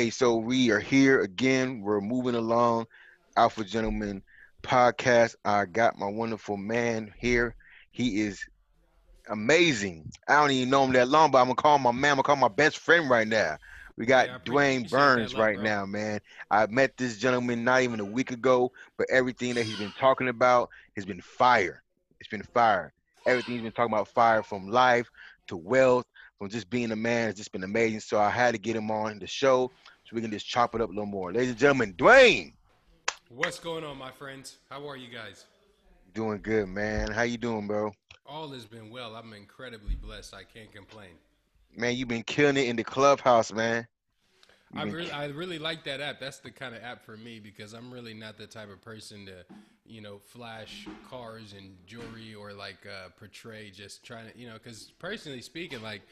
Hey, so we are here again. We're moving along. Alpha Gentleman podcast. I got my wonderful man here. He is amazing. I don't even know him that long, but I'm gonna call him my man. I'm gonna call him my best friend right now. We got Yeah, Dwayne Burns love, right bro. now, man. I met this gentleman not even a week ago, but everything that he's been talking about has been fire. It's been fire. Everything he's been talking about fire from life to wealth, from just being a man, has just been amazing. So I had to get him on the show so we can just chop it up a little more. Ladies and gentlemen, Dwayne, What's going on, my friends? How are you guys? doing good, man. How you doing, bro? All has been well. I'm incredibly blessed. I can't complain. Man, you've been killing it in the clubhouse, man. I really, I really like that app. That's the kind of app for me because I'm really not the type of person to, you know, flash cars and jewelry or like uh, portray just trying to, you know, because personally speaking, like.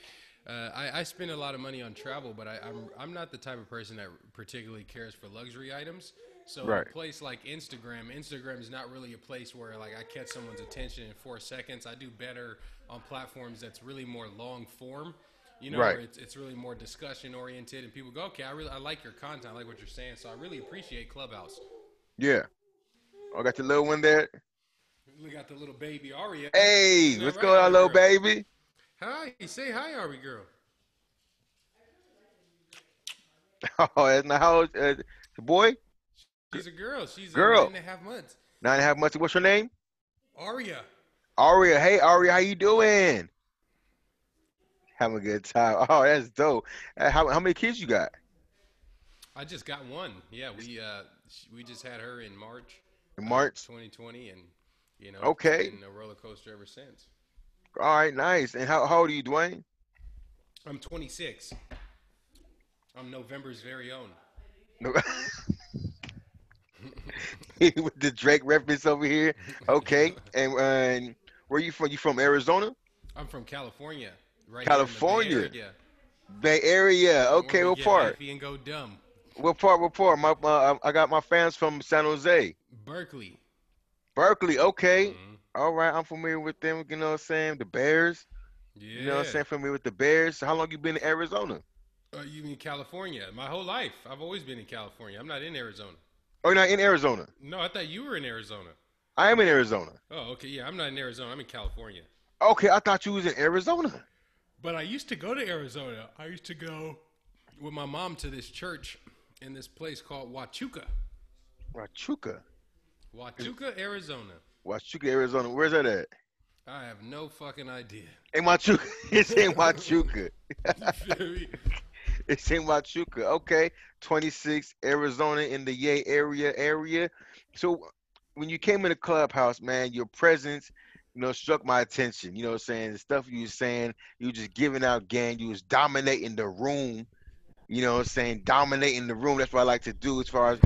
Uh, I, I spend a lot of money on travel, but I, I'm I'm not the type of person that particularly cares for luxury items. So Right. a place like Instagram, Instagram is not really a place where like I catch someone's attention in four seconds. I do better on platforms that's really more long form. You know, Right. where it's, it's really more discussion oriented, and people go, "Okay, I really I like your content, I like what you're saying." So I really appreciate Clubhouse. Yeah. I got your little one there. We got the little baby Aria. Hey, what's right, going on, little girl? baby? Hi, say hi, Ari girl. Oh, that's not how old, uh, the boy? She's a girl. She's Girl. Uh, nine and a half months. Nine and a half months. What's your name? Aria. Aria. Hey, Aria, how you doing? Having a good time. Oh, that's dope. Uh, How, how many kids you got? I just got one. Yeah, we uh we just had her in March, In uh, March? 2020, and you know, Okay. been a roller coaster ever since. All right, nice. And how, how old are you, Dwayne? I'm 26. I'm November's very own. No. With the Drake reference over here. Okay. And, uh, and where you from? You from Arizona? I'm from California. Right California? Here in the Bay Area. Bay Area. Okay, what part? and go dumb. What part? What part? My, I got my fans from San Jose. Berkeley. Berkeley. Okay. Mhm. All right. I'm familiar with them. You know what I'm saying? The Bears. Yeah. You know what I'm saying? Familiar with the Bears. How long you been in Arizona? Uh, you mean California? My whole life, I've always been in California. I'm not in Arizona. Oh, you're not in Arizona. No, I thought you were in Arizona. I am in Arizona. Oh, okay. Yeah, I'm not in Arizona. I'm in California. Okay, I thought you was in Arizona. But I used to go to Arizona. I used to go with my mom to this church in this place called Huachuca. Huachuca. Huachuca, Arizona. Huachuca, Arizona. Where's that at? I have no fucking idea. In Huachuca. It's in Huachuca. You feel me? It's in Huachuca. Okay. 26, Arizona in the Yay area area. So when you came in the clubhouse, man, your presence, you know, struck my attention. You know what I'm saying? The stuff you were saying, you were just giving out gang, you was dominating the room. You know what I'm saying? Dominating the room. That's what I like to do as far as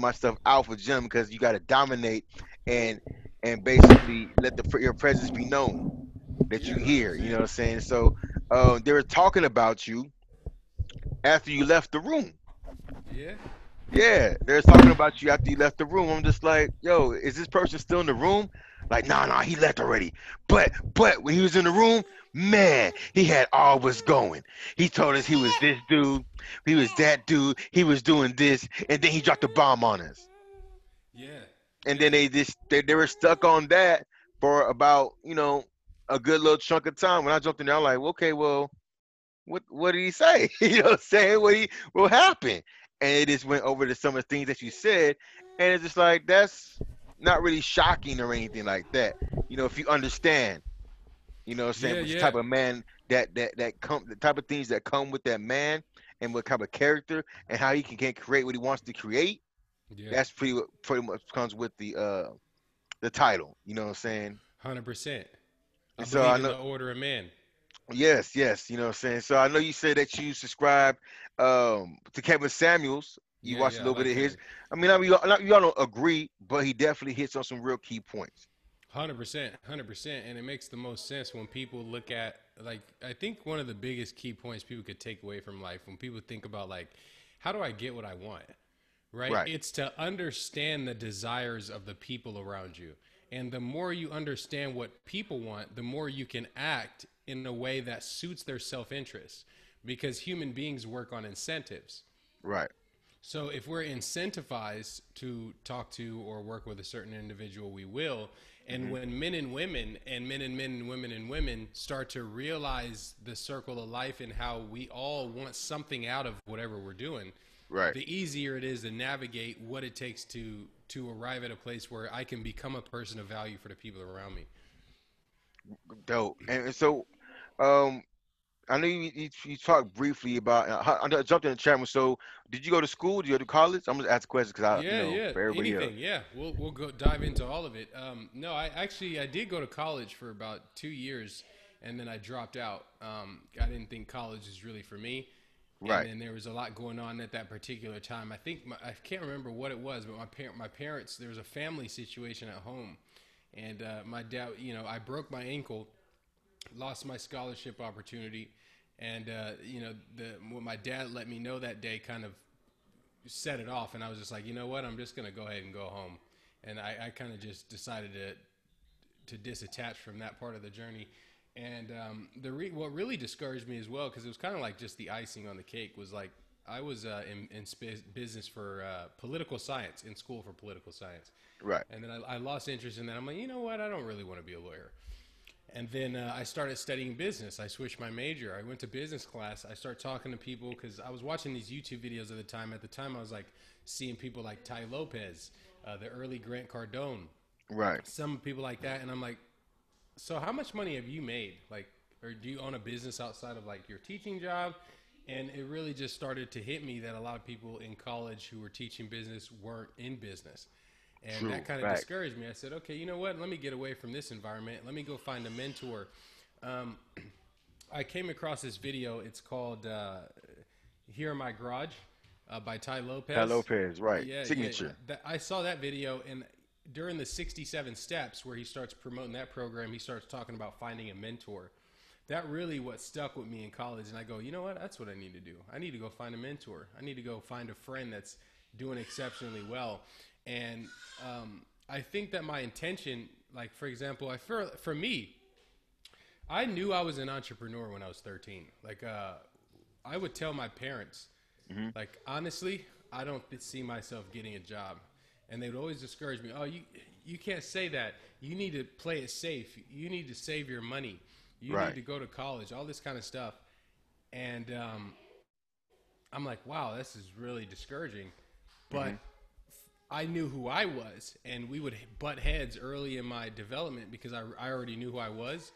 my stuff out for gym because you gotta dominate and and basically let the your presence be known that you hear. You know what I'm saying? So uh, they were talking about you after you left the room. Yeah. Yeah, they're talking about you after you left the room. I'm just like, yo, is this person still in the room? Like, nah, nah, he left already. But, but when he was in the room, man, he had all was going. He told us he was this dude, he was that dude, he was doing this, and then he dropped a bomb on us. Yeah. And then they just they, they were stuck on that for about you know a good little chunk of time. When I jumped in there, I'm like, okay, well, what what did he say? you know what I'm saying? What he what happened? And it just went over to some of the things that you said, and it's just like that's not really shocking or anything like that. You know, if you understand, you know what I'm saying, Yeah, which yeah. type of man that that that come the type of things that come with that man and what type of character and how he can, can create what he wants to create Yeah. that's pretty pretty much comes with the uh the title you know what i'm saying Hundred percent. I So believe I in know- the order of man. yes yes you know what i'm saying so i know you said that you subscribe um to kevin samuels you Yeah, watch yeah, a little bit like of his that. i mean i mean y'all, y'all don't agree but he definitely hits on some real key points Hundred percent, hundred percent, and it makes the most sense when people look at like I think one of the biggest key points people could take away from life when people think about like how do I get what I want, right? Right. It's to understand the desires of the people around you, and the more you understand what people want, the more you can act in a way that suits their self interest, because human beings work on incentives. Right. So if we're incentivized to talk to or work with a certain individual, we will. And Mm-hmm. when men and women and men and men and women and women start to realize the circle of life and how we all want something out of whatever we're doing, Right. the easier it is to navigate what it takes to to arrive at a place where I can become a person of value for the people around me. Dope. And, so, um, I know you, you, you talked briefly about. Uh, I jumped in the chat room. So, did you go to school? Did you go to college? I'm gonna ask a question because I, yeah, you know, yeah, for else. anything. Yeah, we'll we'll go dive into all of it. Um, no, I actually I did go to college for about two years, and then I dropped out. Um, I didn't think college is really for me. Right. And there was a lot going on at that particular time. I think my, I can't remember what it was, but my parent, my parents, there was a family situation at home, and uh, my dad, you know, I broke my ankle, lost my scholarship opportunity, and uh, you know, the what my dad let me know that day kind of set it off, and I was just like, you know what, I'm just gonna go ahead and go home, and I, I kind of just decided to to disattach from that part of the journey. And um, the re- what really discouraged me as well, because it was kind of like just the icing on the cake, was like I was uh, in, in sp- business for uh, political science in school for political science, Right. and then I, I lost interest in that. I'm like, you know what, I don't really want to be a lawyer. And then uh, I started studying business. I switched my major. I went to business class. I started talking to people because I was watching these YouTube videos at the time. At the time, I was like seeing people like Tai Lopez, uh, the early Grant Cardone, Right. some people like that, and I'm like, so how much money have you made? Like, or do you own a business outside of like your teaching job? And it really just started to hit me that a lot of people in college who were teaching business weren't in business. And True, that kind of fact. discouraged me. I said, okay, you know what? Let me get away from this environment. Let me go find a mentor. Um, I came across this video. It's called uh, Here in My Garage uh, by Tai Lopez. Tai Lopez. Right. Yeah, Signature. Yeah, that, I saw that video, and during the 67 steps where he starts promoting that program, he starts talking about finding a mentor. That really what stuck with me in college, and I go, you know what? That's what I need to do. I need to go find a mentor. I need to go find a friend that's doing exceptionally well. And um, I think that my intention, like for example, I for for me, I knew I was an entrepreneur when I was 13. Like, uh, I would tell my parents, like, honestly, I don't see myself getting a job. And they would always discourage me. Oh, you, you can't say that. You need to play it safe. You need to save your money. You Right. need to go to college, all this kind of stuff. And um, I'm like, wow, this is really discouraging. But I knew who I was, and we would butt heads early in my development because I, I already knew who I was,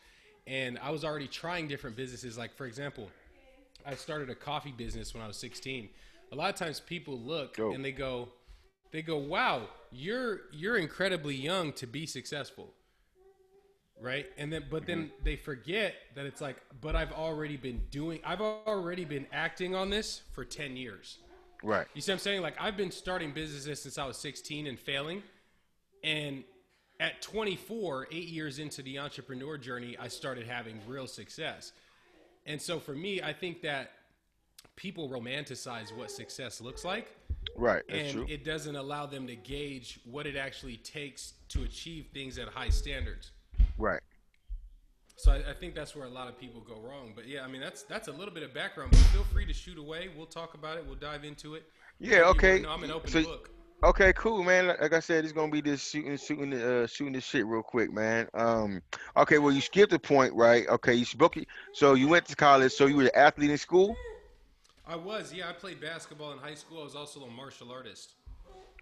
and I was already trying different businesses. Like for example, I started a coffee business when I was 16. A lot of times people look Dope. and they go, they go, "Wow, you're you're incredibly young to be successful." Right? And then but then mm-hmm. they forget that it's like, "But I've already been doing I've already been acting on this for 10 years." Right. You see what I'm saying? Like I've been starting businesses since I was 16 and failing. And at 24, eight years into the entrepreneur journey, I started having real success. And so for me, I think that people romanticize what success looks like. Right. And it doesn't allow them to gauge what it actually takes to achieve things at high standards. right. So I, I think that's where a lot of people go wrong. But yeah, I mean that's that's a little bit of background. But feel free to shoot away. We'll talk about it. We'll dive into it. Yeah. Okay. No, I'm an open So- book. Okay, cool, man. Like like I said, it's gonna be this shooting, shooting, uh, shooting this shit real quick, man. Um, okay, well, you skipped a point, right? Okay, you spoke. So you went to college. So you were an athlete in school. I was, yeah. I played basketball in high school. I was also a martial artist.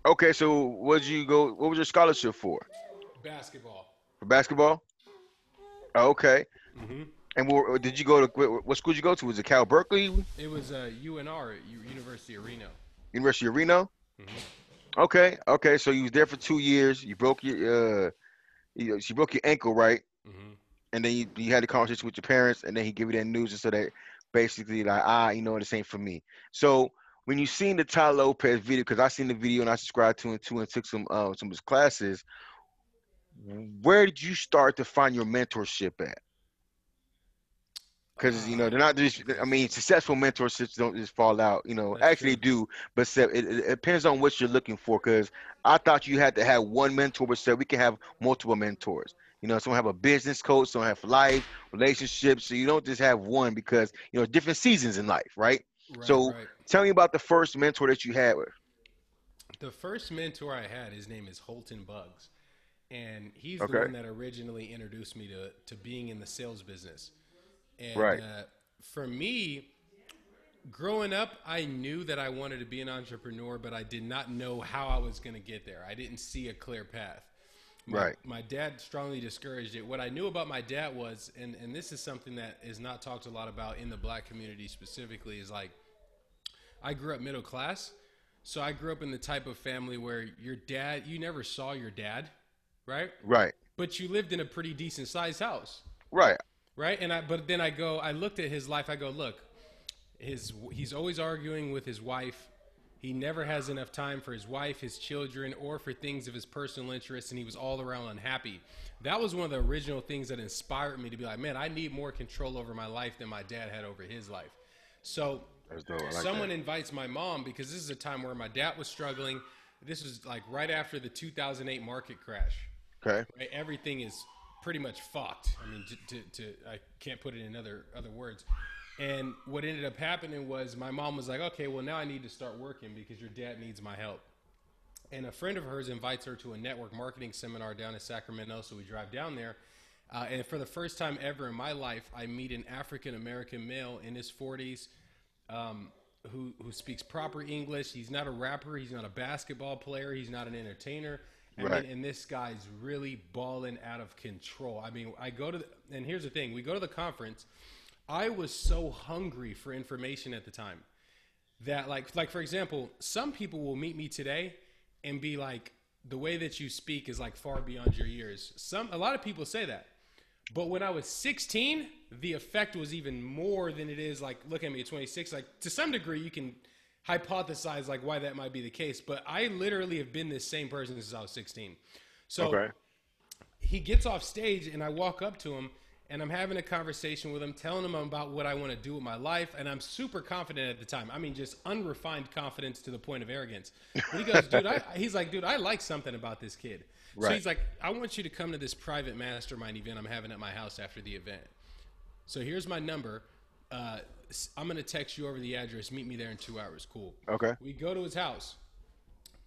Okay, so what did you go? What was your scholarship for? Basketball. For basketball. Okay. Mm-hmm. And where, did you go to? What, school did you go to? Was it Cal Berkeley, It was uh, UNR, University of Reno. University of Reno? Mhm. Okay. Okay. So you was there for two years. You broke your, uh, you, you broke your ankle, right? Mm-hmm. and then you, you had a conversation with your parents, and then he give you that news, and so that basically like ah, you know, this ain't for me. So when you seen the Tai Lopez video, because I seen the video and I subscribed to him too, and took some uh, some of his classes. Where did you start to find your mentorship at? Because you know they're not just. I mean, successful mentorships don't just fall out. You know, That's actually true. do, but it it depends on what you're looking for. Because I thought you had to have one mentor, but said we can have multiple mentors. You know, some have a business coach, some have life, relationships. So you don't just have one because you know different seasons in life, right? Right, So, right. tell me about the first mentor that you had with. The first mentor I had, his name is Holton Bugs, and he's Okay. the one that originally introduced me to to being in the sales business. And Right. uh, for me, growing up, I knew that I wanted to be an entrepreneur, but I did not know how I was going to get there. I didn't see a clear path. My, Right. My dad strongly discouraged it. What I knew about my dad was, and, and this is something that is not talked a lot about in the black community specifically, is like I grew up middle class. So I grew up in the type of family where your dad, you never saw your dad, right? Right. But you lived in a pretty decent sized house Right. right? And I, but then I go, I looked at his life. I go, look, his he's always arguing with his wife. He never has enough time for his wife, his children, or for things of his personal interest, and he was all around unhappy. That was one of the original things that inspired me to be like, man, I need more control over my life than my dad had over his life. So That's dope. I like someone that. invites my mom because this is a time where my dad was struggling. This was like right after the 2008 market crash Okay. right? Everything is pretty much fucked. I mean, to, to, to I can't put it in other other words. And what ended up happening was my mom was like, okay, well now I need to start working because your dad needs my help. And a friend of hers invites her to a network marketing seminar down in Sacramento, so we drive down there. Uh, and for the first time ever in my life, I meet an African American male in his 40s um, who who speaks proper English. He's not a rapper. He's not a basketball player. He's not an entertainer. I Right. mean, and this guy's really balling out of control. I mean, I go to the, and here's the thing: we go to the conference. I was so hungry for information at the time that, like, like for example, some people will meet me today and be like, "The way that you speak is like far beyond your years." Some, a lot of people say that. But when I was 16, the effect was even more than it is like look at me at 26. Like to some degree, you can hypothesize like why that might be the case. But I literally have been this same person since I was 16. So Okay. he gets off stage and I walk up to him and I'm having a conversation with him, telling him about what I want to do with my life. And I'm super confident at the time. I mean, just unrefined confidence to the point of arrogance. But he goes, dude, I, he's like, dude, I like something about this kid. Right. So he's like, I want you to come to this private mastermind event I'm having at my house after the event. So here's my number. Uh, I'm going to text you over the address. Meet me there in two hours. Cool. Okay. We go to his house.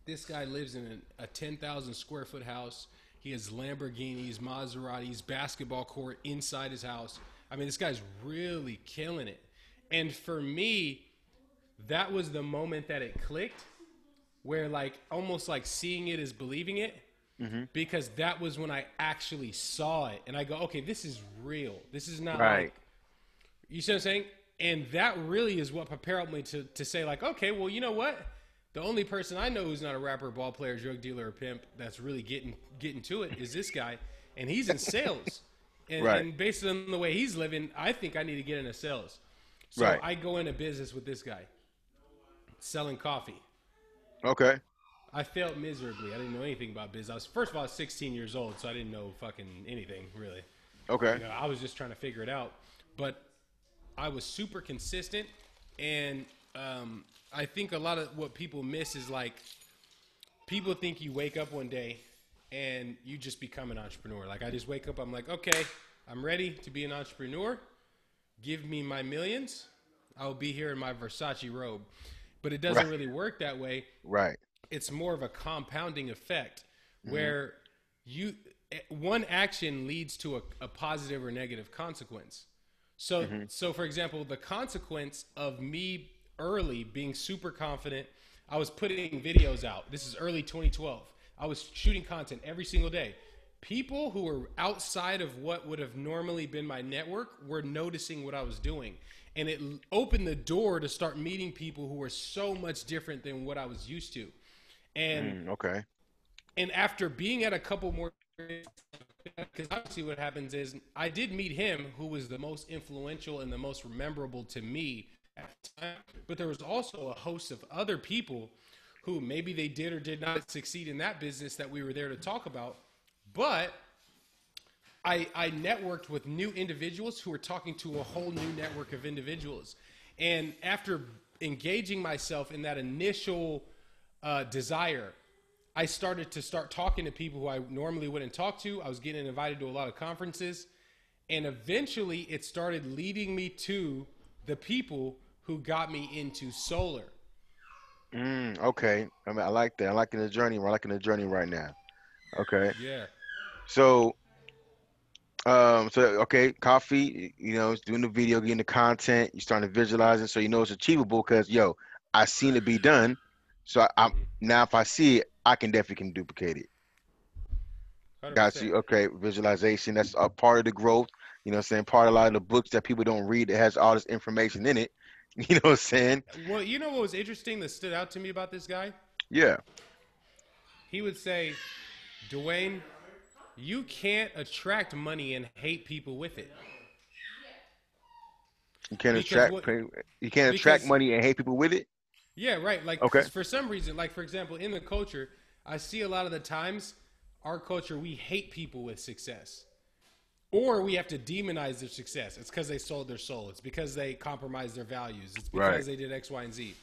This guy lives in a, a 10,000 square foot house. He has Lamborghinis, Maseratis, basketball court inside his house. I mean, this guy's really killing it. And for me, that was the moment that it clicked, where like almost like seeing it is believing it, mm-hmm. because that was when I actually saw it, and I go, okay, this is real. This is not Right. like you see what I'm saying? And that really is what prepared me to, to say, like, okay, well, you know what? The only person I know who's not a rapper, ball player, drug dealer, or pimp that's really getting getting to it is this guy, and he's in sales. And, Right. and based on the way he's living, I think I need to get into sales. So Right. I go into business with this guy, selling coffee. Okay. I failed miserably. I didn't know anything about business. I was first of all, I was 16 years old, so I didn't know fucking anything really. Okay. You know, I was just trying to figure it out. But I was super consistent, and um, I think a lot of what people miss is like people think you wake up one day and you just become an entrepreneur. Like I just wake up, I'm like, okay, I'm ready to be an entrepreneur. Give me my millions. I'll be here in my Versace robe. But it doesn't Right. really work that way Right. it's more of a compounding effect where you eh, one action leads to a, a positive or negative consequence so so for example the consequence of me early being super confident. I was putting videos out. This is early 2012 i was shooting content every single day. People who were outside of what would have normally been my network were noticing what i was doing. And it opened the door to start meeting people who were so much different than what i was used to. And Mm, okay. and after being at a couple more because obviously what happens is i did meet him who was the most influential and the most memorable to me at the time but there was also a host of other people who maybe they did or did not succeed in that business that we were there to talk about but I, I networked with new individuals who were talking to a whole new network of individuals. And after engaging myself in that initial uh, desire, I started to start talking to people who I normally wouldn't talk to. I was getting invited to a lot of conferences. And eventually it started leading me to the people who got me into solar. Mm, okay. I mean, I like that. I liking the journey. We're liking the journey right now. Okay. Yeah. So, um, so okay, coffee. You know, it's doing the video, getting the content. You're starting to visualize it, so you know it's achievable. Cause yo, I seen it be done. So I, I'm Mhm. now if I see it, I can definitely can duplicate it. Got 100%. you. Okay, visualization. That's a part of the growth. You know, what I'm saying part of a lot of the books that people don't read that has all this information in it. You know what I'm saying? Well, you know what was interesting that stood out to me about this guy? Yeah. He would say, Dwayne, you can't attract money and hate people with it. You can't Because attract. what- you can't attract because- money and hate people with it. Yeah, right. Like Okay. for some reason, like for example, in the culture, I see a lot of the times our culture we hate people with success. Or we have to demonize their success. It's because they sold their soul. It's because they compromised their values. It's because Right. they did X, Y, and Z.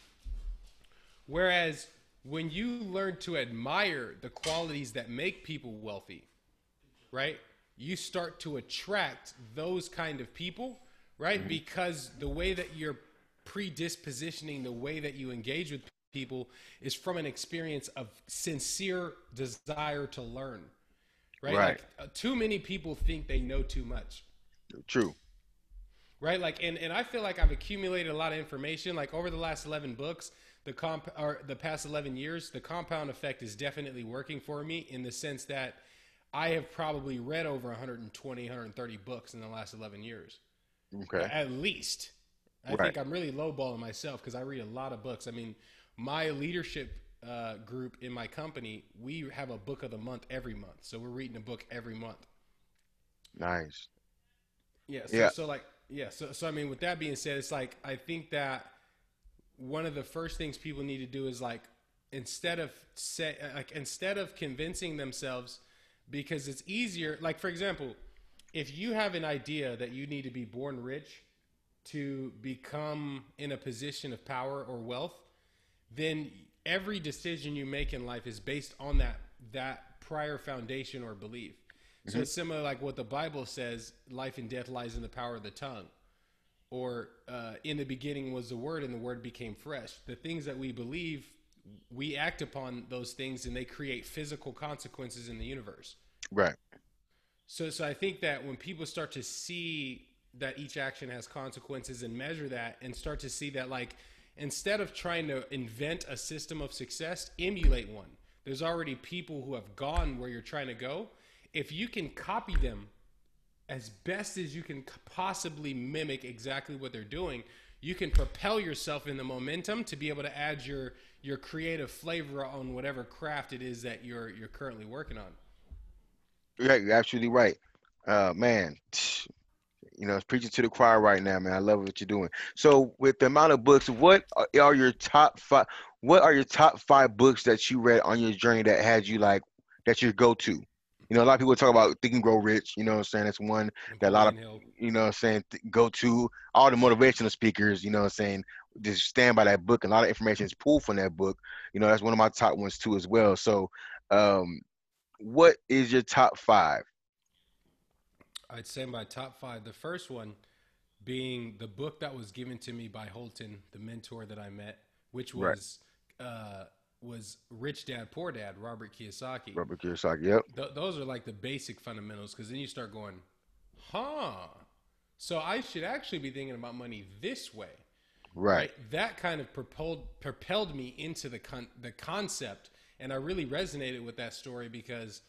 Whereas when you learn to admire the qualities that make people wealthy, right? You start to attract those kind of people, right? Mm-hmm. Because the way that you're predispositioning, the way that you engage with people is from an experience of sincere desire to learn, right? Right. Like, uh, too many people think they know too much True. right like and, and i feel like i've accumulated a lot of information like over the last 11 books the comp or the past 11 years the compound effect is definitely working for me in the sense that i have probably read over 120 130 books in the last 11 years Okay. at least i Right. think i'm really lowballing myself because i read a lot of books i mean my leadership uh, group in my company we have a book of the month every month so we're reading a book every month Nice. Yeah. So, Yeah. so like, yeah. So, so I mean, with that being said, it's like I think that one of the first things people need to do is like instead of say like instead of convincing themselves because it's easier. Like for example, if you have an idea that you need to be born rich to become in a position of power or wealth, then every decision you make in life is based on that that prior foundation or belief. So it's similar like what the Bible says: life and death lies in the power of the tongue. Or uh, in the beginning was the Word, and the Word became flesh. The things that we believe, we act upon those things, and they create physical consequences in the universe. Right. So, so I think that when people start to see that each action has consequences and measure that, and start to see that, like, instead of trying to invent a system of success, emulate one. There's already people who have gone where you're trying to go. If you can copy them as best as you can possibly mimic exactly what they're doing, you can propel yourself in the momentum to be able to add your your creative flavor on whatever craft it is that you're you're currently working on. Yeah, you're absolutely right. Uh, man, you know, it's preaching to the choir right now, man. I love what you're doing. So, with the amount of books, what are- your top five? What are your top five books that you read on your journey that had you like that your go-to? You know, a lot of people talk about Think and Grow Rich. You know what I'm saying? That's one that a lot of you know what I'm saying, go to all the motivational speakers, you know what I'm saying, just stand by that book. A lot of information is pulled from that book. You know, that's one of my top ones too as well. So um what is your top five? I'd say my top five. The first one being the book that was given to me by Holton, the mentor that I met, which Right. was uh, was Rich Dad Poor Dad, Robert Kiyosaki. Robert Kiyosaki. Yep. Th- those are like the basic fundamentals because then you start going, huh? So I should actually be thinking about money this way Right. that kind of propelled propelled me into the con- the concept and I really resonated with that story because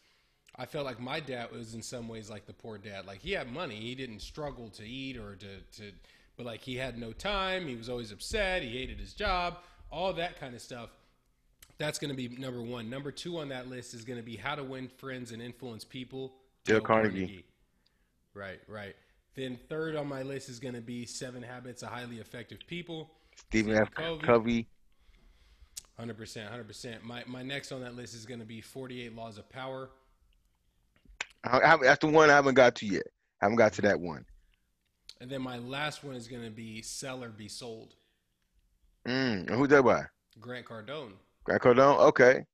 I felt like my dad was in some ways like the poor dad like he had money he didn't struggle to eat or to to but like he had no time he was always upset he hated his job all that kind of stuff that's going to be number 1 number 2 on that list is going to be how to win friends and influence people Dale Carnegie. right right then third on my list is going to be seven habits of highly effective people Stephen F. Covey. Covey. Hundred percent, hundred percent. My my next on that list is going to be Forty Eight Laws of Power. I, I, that's the one I haven't got to yet. I haven't got to that one. And then my last one is going to be Sell or Be Sold. Mm, and who's that by? Grant Cardone. Grant Cardone? Okay.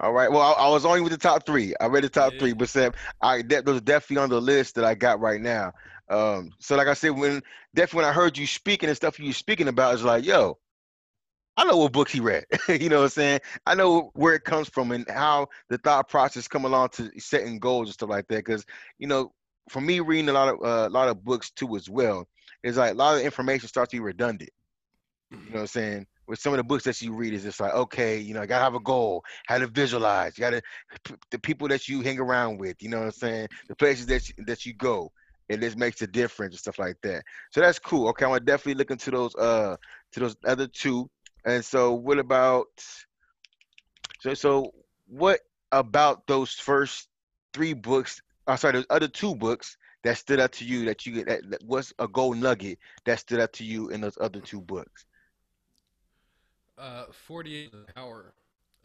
All right. Well, I, I was only with the top three. I read the top Yeah. three, but Sam, I that those are definitely on the list that I got right now. Um, so like I said, when definitely when I heard you speaking and stuff you were speaking about, it's like, yo, I know what book he read. you know what I'm saying? I know where it comes from and how the thought process come along to setting goals and stuff like that. Because you know, for me reading a lot of uh, a lot of books too as well, it's like a lot of information starts to be redundant. You know what I'm saying? With some of the books that you read, is just like, okay, you know, I gotta have a goal, how to visualize, you gotta the people that you hang around with, you know what I'm saying? The places that you, that you go, and this makes a difference and stuff like that. So that's cool. Okay, I'm gonna definitely look into those uh to those other two. And so, what about? So, so what about those first three books? I'm uh, sorry, those other two books that stood out to you that you that, that was a gold nugget that stood out to you in those other two books. Uh, 48 hour.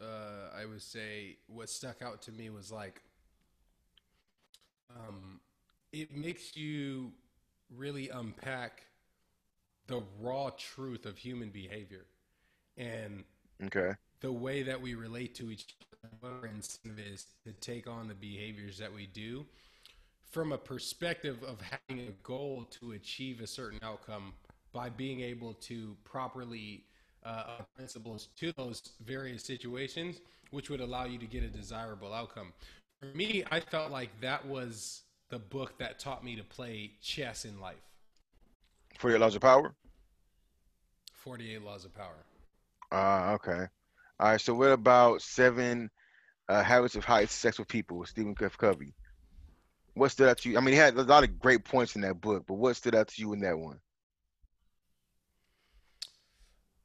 Uh, I would say what stuck out to me was like, um, it makes you really unpack the raw truth of human behavior and okay the way that we relate to each other is to take on the behaviors that we do from a perspective of having a goal to achieve a certain outcome by being able to properly uh, principles to those various situations, which would allow you to get a desirable outcome. For me, I felt like that was the book that taught me to play chess in life. 48 Laws of Power? 48 Laws of Power. Ah, uh, okay. All right. So what about seven uh, habits of high successful people with Stephen F. Covey? What stood out to you? I mean, he had a lot of great points in that book, but what stood out to you in that one?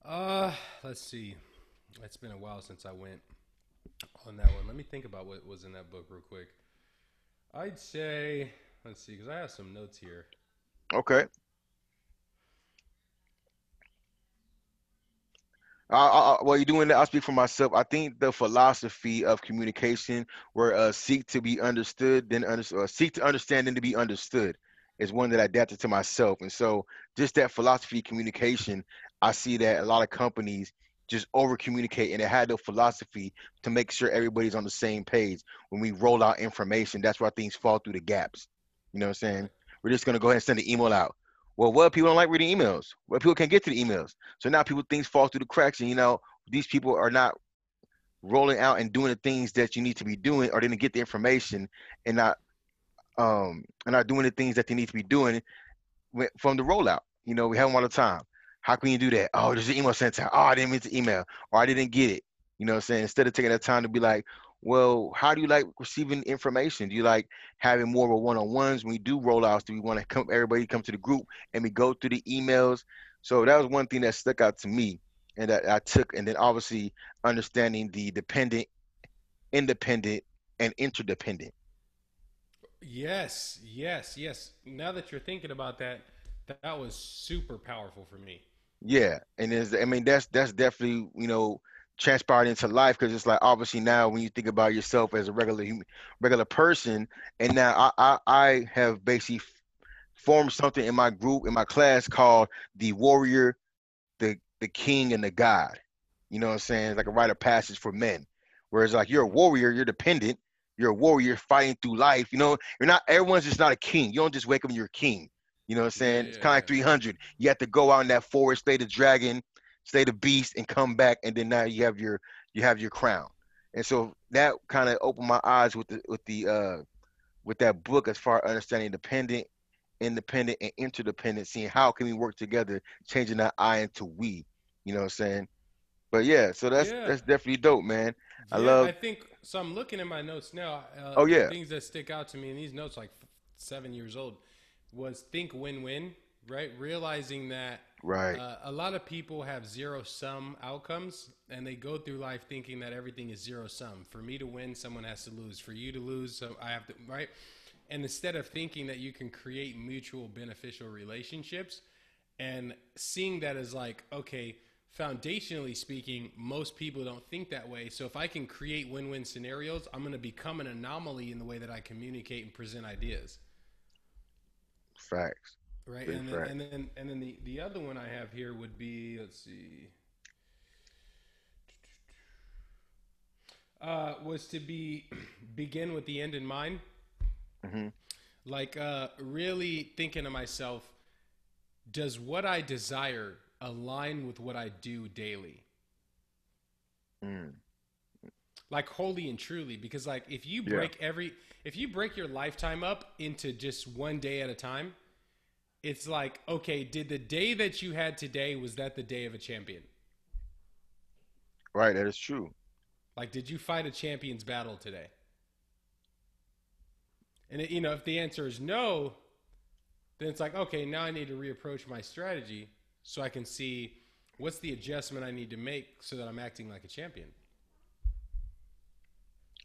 Uh, let's see. It's been a while since I went on that one. Let me think about what was in that book real quick. I'd say, let's see, because I have some notes here. Okay. I, I, while you're doing that, I'll speak for myself. I think the philosophy of communication, where uh, seek to be understood, then under, uh, seek to understand, then to be understood, is one that I adapted to myself. And so, just that philosophy communication, I see that a lot of companies just over communicate and it had no philosophy to make sure everybody's on the same page when we roll out information. That's why things fall through the gaps. You know what I'm saying? We're just gonna go ahead and send an email out. Well, what people don't like reading emails? Well, people can't get to the emails. So now people things fall through the cracks, and you know these people are not rolling out and doing the things that you need to be doing, or they didn't get the information and not um and not doing the things that they need to be doing from the rollout. You know, we have them all the time. How can you do that? Oh, there's an email sent out. Oh, I didn't mean to email, or I didn't get it. You know what I'm saying? Instead of taking that time to be like, well, how do you like receiving information? Do you like having more of a one-on-ones when we do rollouts? Do we want to come everybody come to the group and we go through the emails? So that was one thing that stuck out to me and that I took, and then obviously understanding the dependent, independent, and interdependent. Yes, yes, yes. Now that you're thinking about that, that was super powerful for me. Yeah, and is I mean that's that's definitely you know transpired into life because it's like obviously now when you think about yourself as a regular human, regular person, and now I, I, I have basically formed something in my group in my class called the warrior, the the king, and the god. You know what I'm saying? It's like a rite of passage for men. Whereas like you're a warrior, you're dependent. You're a warrior fighting through life. You know, you're not everyone's just not a king. You don't just wake up and you're a king. You know what I'm saying? Yeah, it's kind of like 300. You have to go out in that forest, slay the dragon, slay the beast and come back and then now you have your you have your crown. And so that kind of opened my eyes with the with the uh with that book as far as understanding dependent independent and interdependent seeing how can we work together changing that i into we you know what i'm saying? But yeah so that's yeah. that's definitely dope man. I love i think so i'm looking at my notes now uh, oh yeah. things that stick out to me in these notes like seven years old was think win-win right realizing that Right. Uh, a lot of people have zero sum outcomes and they go through life thinking that everything is zero sum. For me to win, someone has to lose. For you to lose, so I have to, right? And instead of thinking that you can create mutual beneficial relationships and seeing that as like, okay, foundationally speaking, most people don't think that way. So if I can create win win scenarios, I'm going to become an anomaly in the way that I communicate and present ideas. Facts right? and then, and then and then the the other one I have here would be let's see. Uh, was to be begin with the end in mind. Mm-hmm. Like uh, really thinking to myself, does what I desire align with what I do daily? Mm. Like wholly and truly, because like if you Yeah. break every, if you break your lifetime up into just one day at a time, it's like okay, did the day that you had today was that the day of a champion? Right, that is true. Like, did you fight a champion's battle today? And it, you know, if the answer is no, then it's like, okay, now I need to reapproach my strategy so I can see what's the adjustment I need to make so that I'm acting like a champion.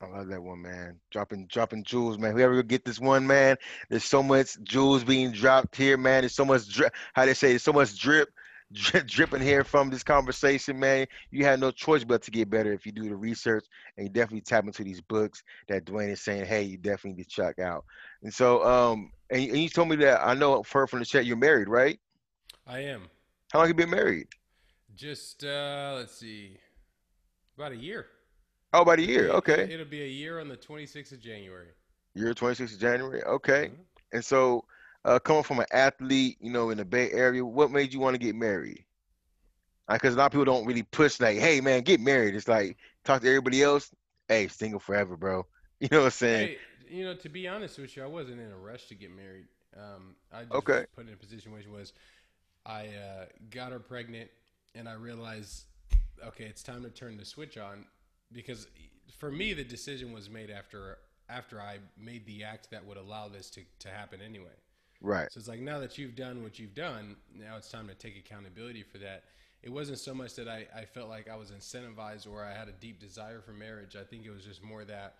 I love that one, man. Dropping, dropping jewels, man. Whoever get this one, man. There's so much jewels being dropped here, man. There's so much drip. How they say, there's so much drip, drip, dripping here from this conversation, man. You have no choice but to get better if you do the research and you definitely tap into these books that Dwayne is saying. Hey, you definitely need to check out. And so, um, and, and you told me that I know for from the chat you're married, right? I am. How long you been married? Just, uh, let's see, about a year. Oh, about a year. Okay, It'll be a year on the 26th of January. year 26th of January. Okay. Mhm. And so, uh, coming from an athlete, you know, in the Bay Area, what made you want to get married? Because a lot of people don't really push like, "Hey, man, get married." It's like talk to everybody else. Hey, single forever, bro. You know what I'm saying? Hey, you know, to be honest with you, I wasn't in a rush to get married. Um, I just Okay. was put in a position which was I uh, got her pregnant, and I realized, okay, it's time to turn the switch on because for me, the decision was made after after I made the act that would allow this to, to happen anyway. Right. So it's like now that you've done what you've done, now it's time to take accountability for that. It wasn't so much that I, I felt like I was incentivized or I had a deep desire for marriage. I think it was just more that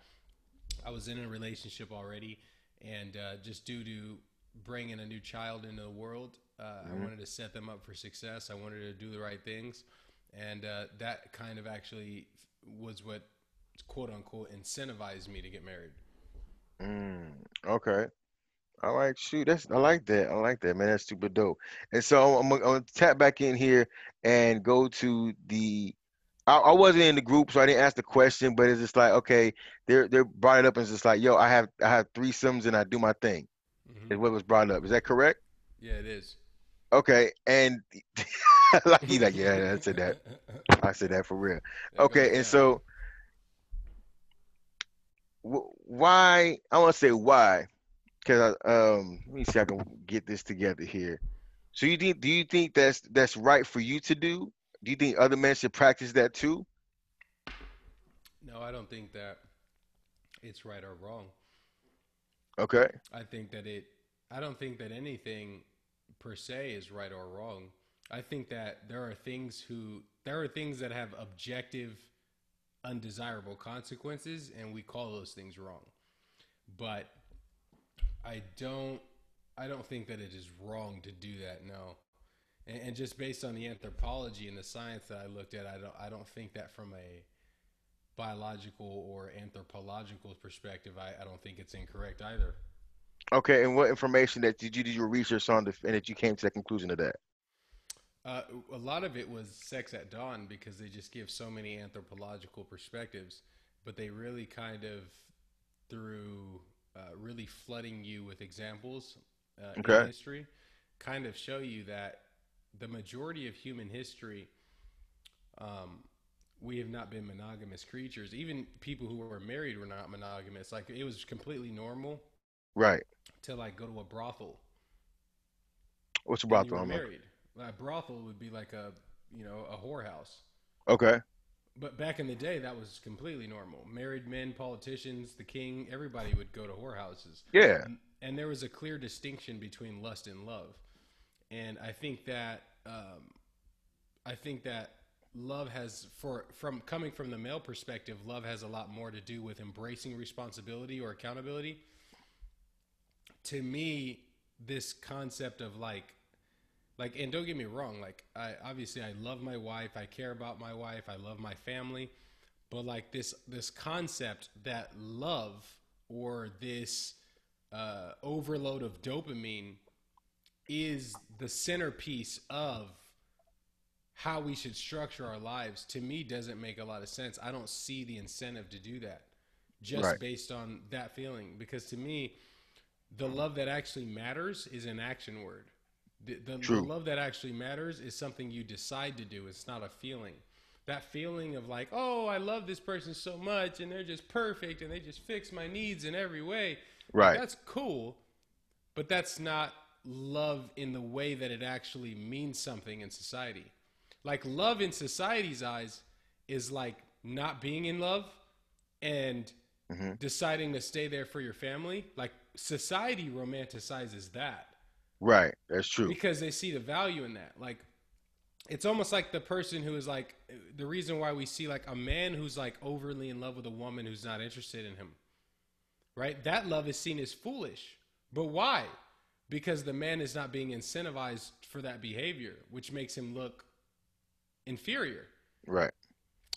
I was in a relationship already, and uh, just due to bringing a new child into the world, uh, I wanted to set them up for success. I wanted to do the right things, and uh, that kind of actually was what quote unquote incentivized me to get married. Mm, okay. I like shoot. That's I like that. I like that, man. That's super dope. And so I'm, gonna- I'm gonna tap back in here and go to the. I, I wasn't in the group, so I didn't ask the question. But it's just like, okay, they're they're brought it up, and it's just like, yo, I have I have threesomes and I do my thing. Mhm. Is what was brought up. Is that correct? Yeah, it is. Okay, and like he's like, yeah, I said that. I said that for real. Okay, and so why? I want to say why, because um, let me see if I can get this together here. So you think? Do you think that's that's right for you to do? Do you think other men should practice that too? No, I don't think that it's right or wrong. Okay, I think that it, I don't think that anything per se is right or wrong. I think that there are things who, there are things that have objective, undesirable consequences, and we call those things wrong. But I don't, I don't think that it is wrong to do that. No. And, and just based on the anthropology and the science that I looked at, I don't, I don't think that from a biological or anthropological perspective, I, I don't think it's incorrect either. okay. And what information that did you do your research on, the, and that you came to the conclusion of that? Uh, a lot of it was sex at dawn because they just give so many anthropological perspectives, but they really kind of through uh, really flooding you with examples uh, Okay. in history, kind of show you that the majority of human history, um, we have not been monogamous creatures. Even people who were married were not monogamous. Like it was completely normal Right. to like go to a brothel What's a brothel? were I'm like, married. A brothel would be like a you know a whorehouse. Okay. But back in the day, that was completely normal. Married men, politicians, the king, everybody would go to whorehouses. Yeah. And, and there was a clear distinction between lust and love. And I think that um, I think that love has for from coming from the male perspective, love has a lot more to do with embracing responsibility or accountability. To me, this concept of like like and don't get me wrong like i obviously i love my wife i care about my wife i love my family but like this this concept that love or this uh, overload of dopamine is the centerpiece of how we should structure our lives to me doesn't make a lot of sense i don't see the incentive to do that just Right. based on that feeling because to me the love that actually matters is an action word. The, the, the love that actually matters is something you decide to do. It's not a feeling. That feeling of like, oh, I love this person so much, and they're just perfect, and they just fix my needs in every way. Right. That's cool, but that's not love in the way that it actually means something in society. Like love in society's eyes is like not being in love and mm-hmm. deciding to stay there for your family. Like society romanticizes that Right. That's true. because they see the value in that. Like it's almost like the person who is like the reason why we see like a man who's like overly in love with a woman who's not interested in him. Right? That love is seen as foolish. But why? Because the man is not being incentivized for that behavior, which makes him look inferior. Right.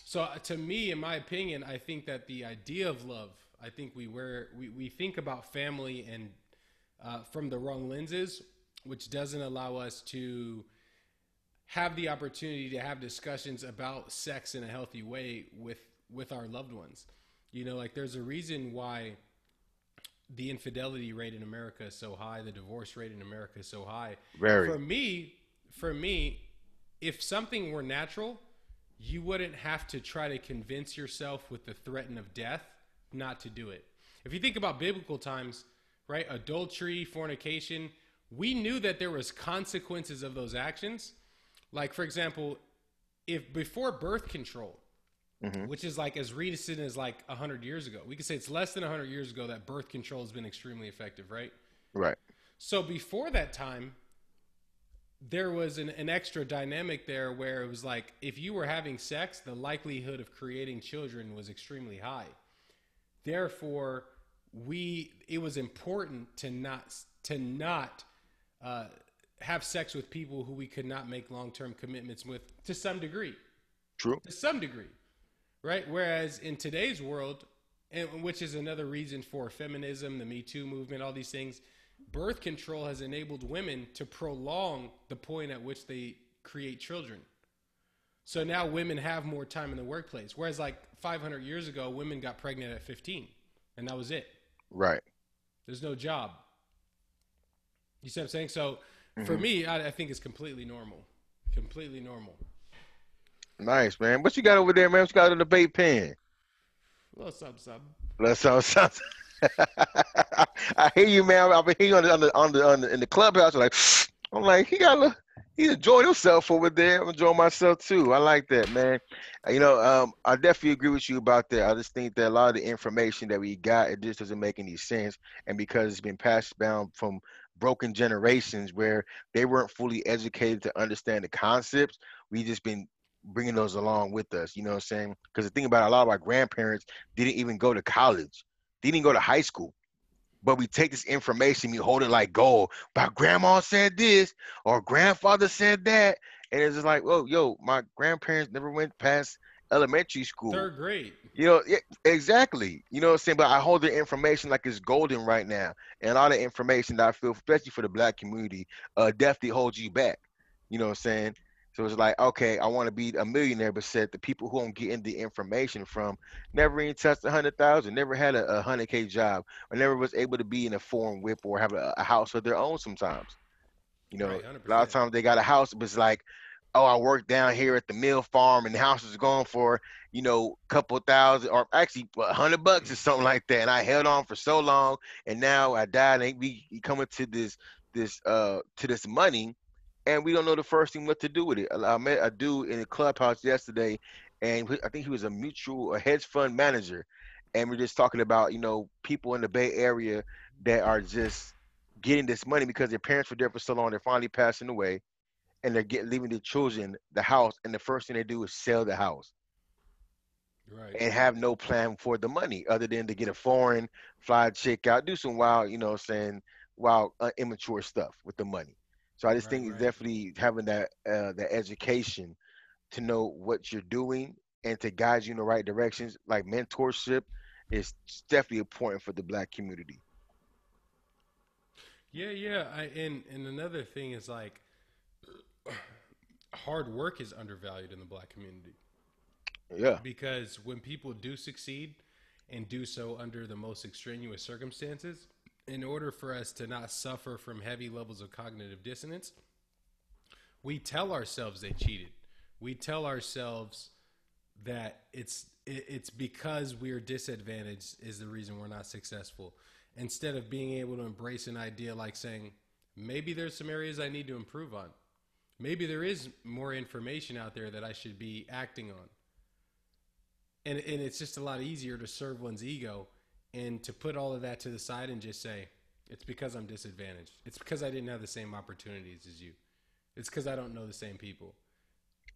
So uh, to me, in my opinion, I think that the idea of love, I think we wear we, we think about family and uh, from the wrong lenses, which doesn't allow us to have the opportunity to have discussions about sex in a healthy way with with our loved ones. You know, like there's a reason why the infidelity rate in America is so high, the divorce rate in America is so high. Very. For me, for me, if something were natural, you wouldn't have to try to convince yourself with the threat of death not to do it. If you think about biblical times, right? Adultery, fornication, we knew that there was consequences of those actions. Like for example, if before birth control, mm-hmm. which is like as recent as like 100 years ago. We could say it's less than 100 years ago that birth control has been extremely effective, right? Right. So before that time, there was an, an extra dynamic there where it was like if you were having sex, the likelihood of creating children was extremely high. Therefore, we it was important to not to not uh, have sex with people who we could not make long term commitments with to some degree True. to some degree, right? Whereas in today's world, and which is another reason for feminism, the Me Too movement, all these things, birth control has enabled women to prolong the point at which they create children. So now women have more time in the workplace. Whereas like 500 years ago, women got pregnant at 15, and that was it. Right. There's no job. You see what I'm saying? So for mm-hmm. me, I, I think it's completely normal. Completely normal. Nice, man. What you got over there, man? What you got in the bait pen? A little something, something. Let's sound something. I hear you, man. I've been hearing on the on the on the, on the in the clubhouse. Like, I'm like, he got a, he's enjoying himself over there. I'm enjoying myself too. I like that, man. You know, um, I definitely agree with you about that. I just think that a lot of the information that we got, it just doesn't make any sense. And because it's been passed down from broken generations where they weren't fully educated to understand the concepts, we just been bringing those along with us. You know what I'm saying? Because the thing about it, a lot of our grandparents didn't even go to college, they didn't go to high school. But we take this information, we hold it like gold. But grandma said this, or grandfather said that, and it's just like, oh, yo, my grandparents never went past elementary school. Third grade. You know, yeah, exactly. You know what I'm saying? But I hold the information like it's golden right now. And all the information that I feel, especially for the black community, uh, definitely holds you back. You know what I'm saying? So it's like, okay, I want to be a millionaire, but said the people who I'm getting the information from never even touched a hundred thousand, never had a, hundred K job, or never was able to be in a foreign whip or have a, a house of their own sometimes. You know, Right, a lot of times they got a house, but it's like, oh, I work down here at the mill farm and the house is going for, you know, a couple thousand or actually a hundred bucks or something like that. And I held on for so long and now I died and we coming to this this uh to this money and we don't know the first thing what to do with it. I met a dude in the clubhouse yesterday and I think he was a mutual a hedge fund manager. And we're just talking about, you know, people in the Bay Area that are just getting this money because their parents were there for so long, they're finally passing away and they're getting leaving their children the house, and the first thing they do is sell the house Right. and have no plan for the money other than to get a foreign, fly a chick out, do some wild, you know, saying wild, uh, immature stuff with the money. So I just Right, think right. definitely having that uh, that education to know what you're doing and to guide you in the right directions, like mentorship, is definitely important for the black community. Yeah, yeah. I, and and another thing is like hard work is undervalued in the black community Yeah, because when people do succeed and do so under the most extraneous circumstances, in order for us to not suffer from heavy levels of cognitive dissonance, we tell ourselves they cheated. We tell ourselves that it's it's because we're disadvantaged is the reason we're not successful. Instead of being able to embrace an idea like saying, maybe there's some areas I need to improve on. Maybe there is more information out there that I should be acting on. And and it's just a lot easier to serve one's ego and to put all of that to the side and just say, it's because I'm disadvantaged. It's because I didn't have the same opportunities as you. It's because I don't know the same people.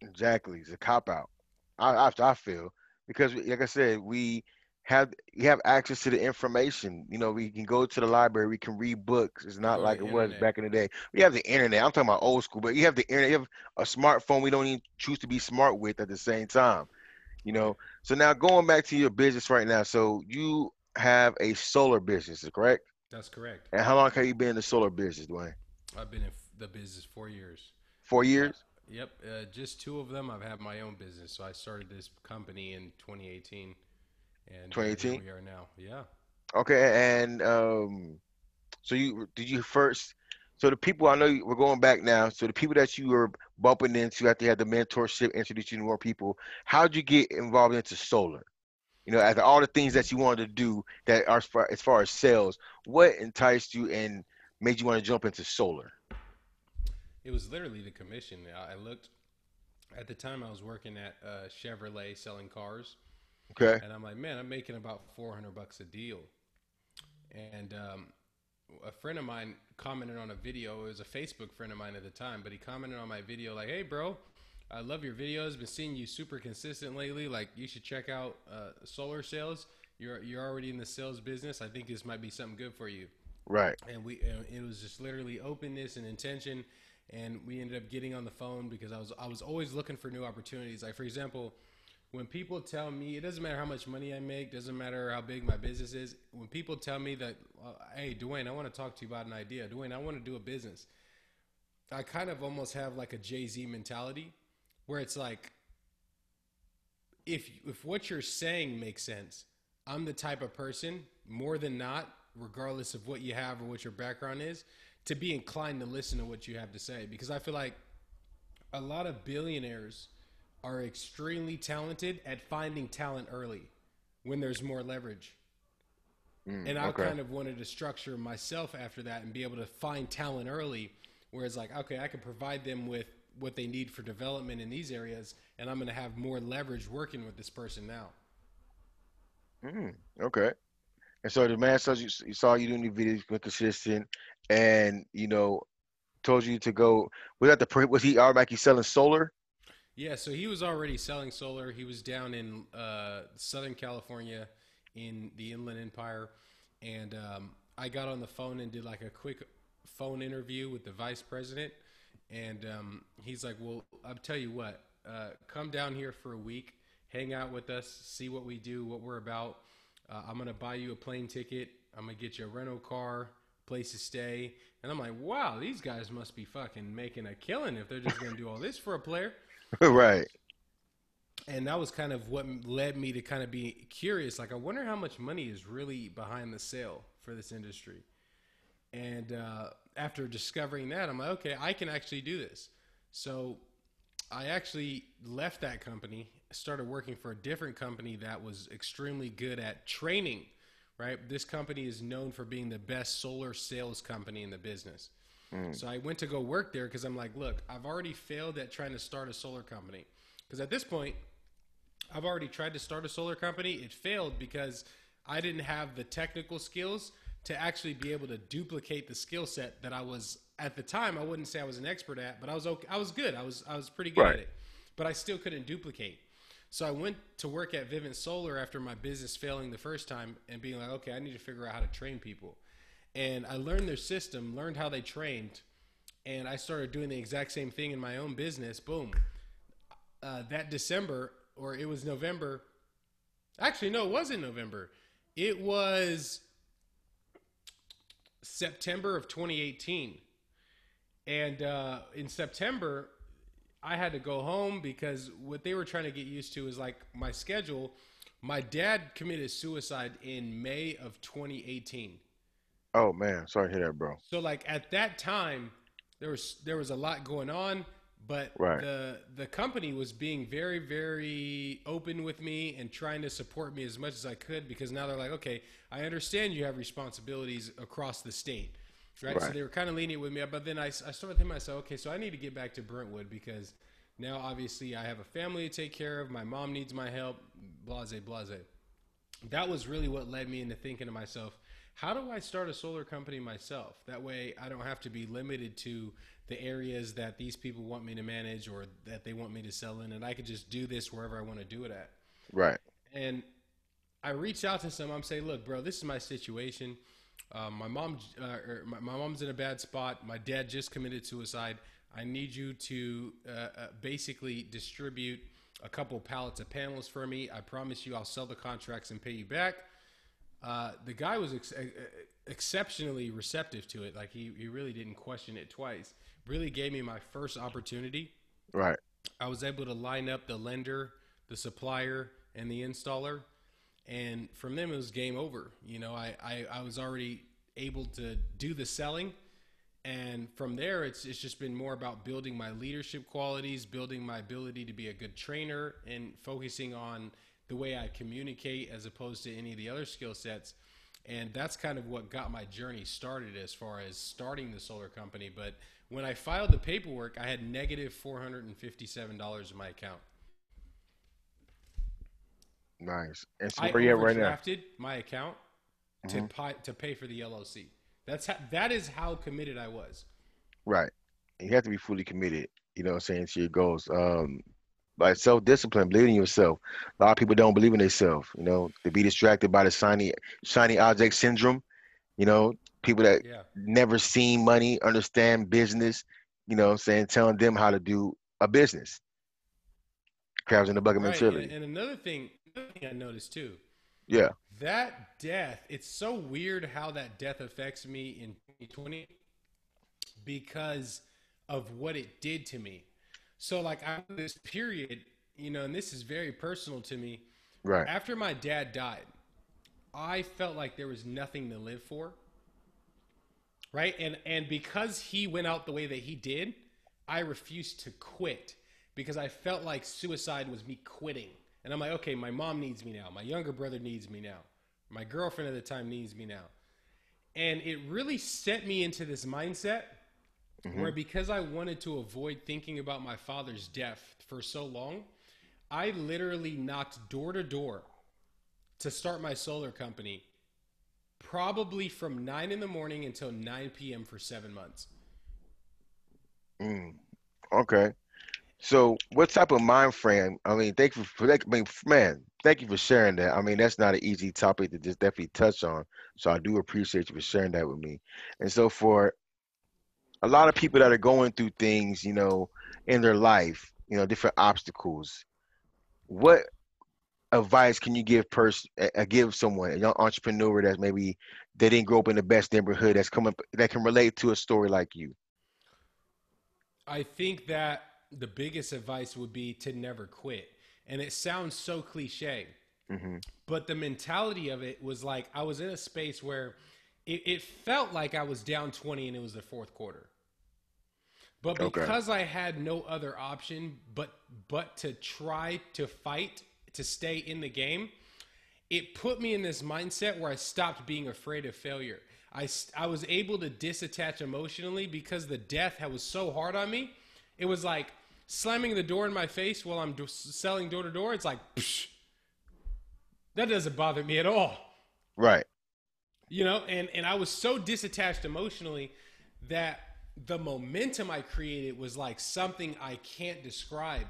Exactly, it's a cop out. I, I I feel because, like I said, we have we have access to the information. You know, we can go to the library, we can read books. It's not like it was back in the day. We have the internet. I'm talking about old school, but you have the internet. You have a smartphone. We don't even choose to be smart with at the same time. You know. So now going back to your business right now. So you have a solar business, correct? That's correct. And how long have you been in the solar business, Dwayne? I've been in the business four years. Four years. Yep, uh, just two of them. I've had my own business, so I started this company in 2018, and uh, here 2018? we are now. Yeah. Okay, and um, so you did you first? So the people I know you, we're going back now. So the people that you were bumping into after you had the mentorship, introducing more people. How'd you get involved into solar? You know, after all the things that you wanted to do that are as far, as far as sales, what enticed you and made you want to jump into solar? It was literally the commission. I I looked at the time I was working at uh, Chevrolet selling cars, Okay, and I'm like, man, I'm making about 400 bucks a deal. And um, a friend of mine commented on a video. It was a Facebook friend of mine at the time, but he commented on my video like, "Hey, bro, I love your videos. Been seeing you super consistent lately. Like, you should check out uh, solar sales. You're you're already in the sales business. I think this might be something good for you." right. and we and it was just literally openness and intention and we ended up getting on the phone because I was I was always looking for new opportunities like for example when people tell me it doesn't matter how much money I make doesn't matter how big my business is when people tell me that uh, hey Dwayne I want to talk to you about an idea Dwayne I want to do a business I kind of almost have like a Jay-Z mentality where it's like if if what you're saying makes sense, I'm the type of person more than not, regardless of what you have or what your background is, to be inclined to listen to what you have to say because I feel like a lot of billionaires are extremely talented at finding talent early when there's more leverage. Mm, And I okay. kind of wanted to structure myself after that and be able to find talent early. Whereas, like, okay, I can provide them with what they need for development in these areas, and I'm going to have more leverage working with this person now. Mm, okay. And so the man saw you, you saw you doing the videos, been consistent, and you know, told you to go. Was that the was he automatically selling solar? Yeah, so he was already selling solar. He was down in uh, Southern California in the Inland Empire. And um, I got on the phone and did like a quick phone interview with the vice president. And um, he's like, Well, I'll tell you what, uh, come down here for a week, hang out with us, see what we do, what we're about. Uh, I'm going to buy you a plane ticket. I'm going to get you a rental car, place to stay. And I'm like, Wow, these guys must be fucking making a killing if they're just going to do all this for a player right. and that was kind of what led me to kind of be curious like i wonder how much money is really behind the sale for this industry and uh, after discovering that i'm like okay i can actually do this so i actually left that company started working for a different company that was extremely good at training right this company is known for being the best solar sales company in the business so I went to go work there because I'm like, look, I've already failed at trying to start a solar company. Because at this point, I've already tried to start a solar company. It failed because I didn't have the technical skills to actually be able to duplicate the skill set that I was at the time. I wouldn't say I was an expert at, but I was okay. I was good. I was I was pretty good Right. at it, but I still couldn't duplicate. So I went to work at Vivint Solar after my business failing the first time and being like, okay, I need to figure out how to train people. And I learned their system, learned how they trained, and I started doing the exact same thing in my own business. Boom. Uh, that December, or it was November. Actually, no, it wasn't November. It was September of 2018. And uh, in September, I had to go home because what they were trying to get used to is like my schedule. My dad committed suicide in May of 2018. Oh man, sorry to hear that, bro. So like at that time, there was there was a lot going on, but Right. the the company was being very very open with me and trying to support me as much as I could because now they're like, okay, I understand you have responsibilities across the state, right? So they were kind of lenient with me, but then I, I started thinking myself, okay, so I need to get back to Brentwood because now obviously I have a family to take care of, my mom needs my help, blase blase that was really what led me into thinking to myself, how do I start a solar company myself? That way I don't have to be limited to the areas that these people want me to manage or that they want me to sell in, and I could just do this wherever I want to do it at. Right. And I reached out to some. I'm saying, look, bro, this is my situation. Um, my mom, uh, or my, my mom's in a bad spot. My dad just committed suicide. I need you to uh, uh, basically distribute a couple pallets of panels for me. I promise you, I'll sell the contracts and pay you back. Uh, the guy was ex- uh, exceptionally receptive to it. Like he, he really didn't question it twice. Really gave me my first opportunity. Right. I was able to line up the lender, the supplier, and the installer. And from them, it was game over. You know, I, I, I was already able to do the selling. And from there, it's, it's just been more about building my leadership qualities, building my ability to be a good trainer, and focusing on the way I communicate as opposed to any of the other skill sets. And that's kind of what got my journey started as far as starting the solar company. But when I filed the paperwork, I had negative $457 in my account. Nice. And so I where you at right now? overdrafted my account to, pi- to pay for the LLC. That's how, that is how committed I was. Right. You have to be fully committed, you know what I'm saying, to your goals. Um, like self discipline, believe in yourself. A lot of people don't believe in themselves, you know, they be distracted by the shiny shiny object syndrome. You know, people that Yeah. never seen money, understand business, you know what I'm saying, telling them how to do a business. Crabs in the bucket Right. mentality. And, and another thing, another thing I noticed too, yeah. that death, it's so weird how that death affects me in 2020 because of what it did to me. So, like, I this period, you know, and this is very personal to me. Right. After my dad died, I felt like there was nothing to live for. Right? And and because he went out the way that he did, I refused to quit because I felt like suicide was me quitting. And I'm like, okay, my mom needs me now. My younger brother needs me now. My girlfriend at the time needs me now. And it really set me into this mindset mm-hmm. where because I wanted to avoid thinking about my father's death for so long, I literally knocked door to door to start my solar company, probably from 9 in the morning until 9 p.m. for seven months. Mm. Okay. So what type of mind frame? I mean, thank you for that. I mean, man, thank you for sharing that. I mean, that's not an easy topic to just definitely touch on. So I do appreciate you for sharing that with me. And so for a lot of people that are going through things, you know, in their life, you know, different obstacles, what advice can you give person uh, give someone, a young entrepreneur that maybe they didn't grow up in the best neighborhood that's coming that can relate to a story like you? I think that the biggest advice would be to never quit. And it sounds so cliche, hmm but the mentality of it was like I was in a space where it, it felt like I was down 20 and it was the fourth quarter. But Okay. because I had no other option but but to try to fight to stay in the game, it put me in this mindset where I stopped being afraid of failure. I, I was able to disattach emotionally because the death was so hard on me. It was like slamming the door in my face while I'm do- selling door to door. It's like, psh, that doesn't bother me at all Right. you know and and i was so disattached emotionally that the momentum i created was like something i can't describe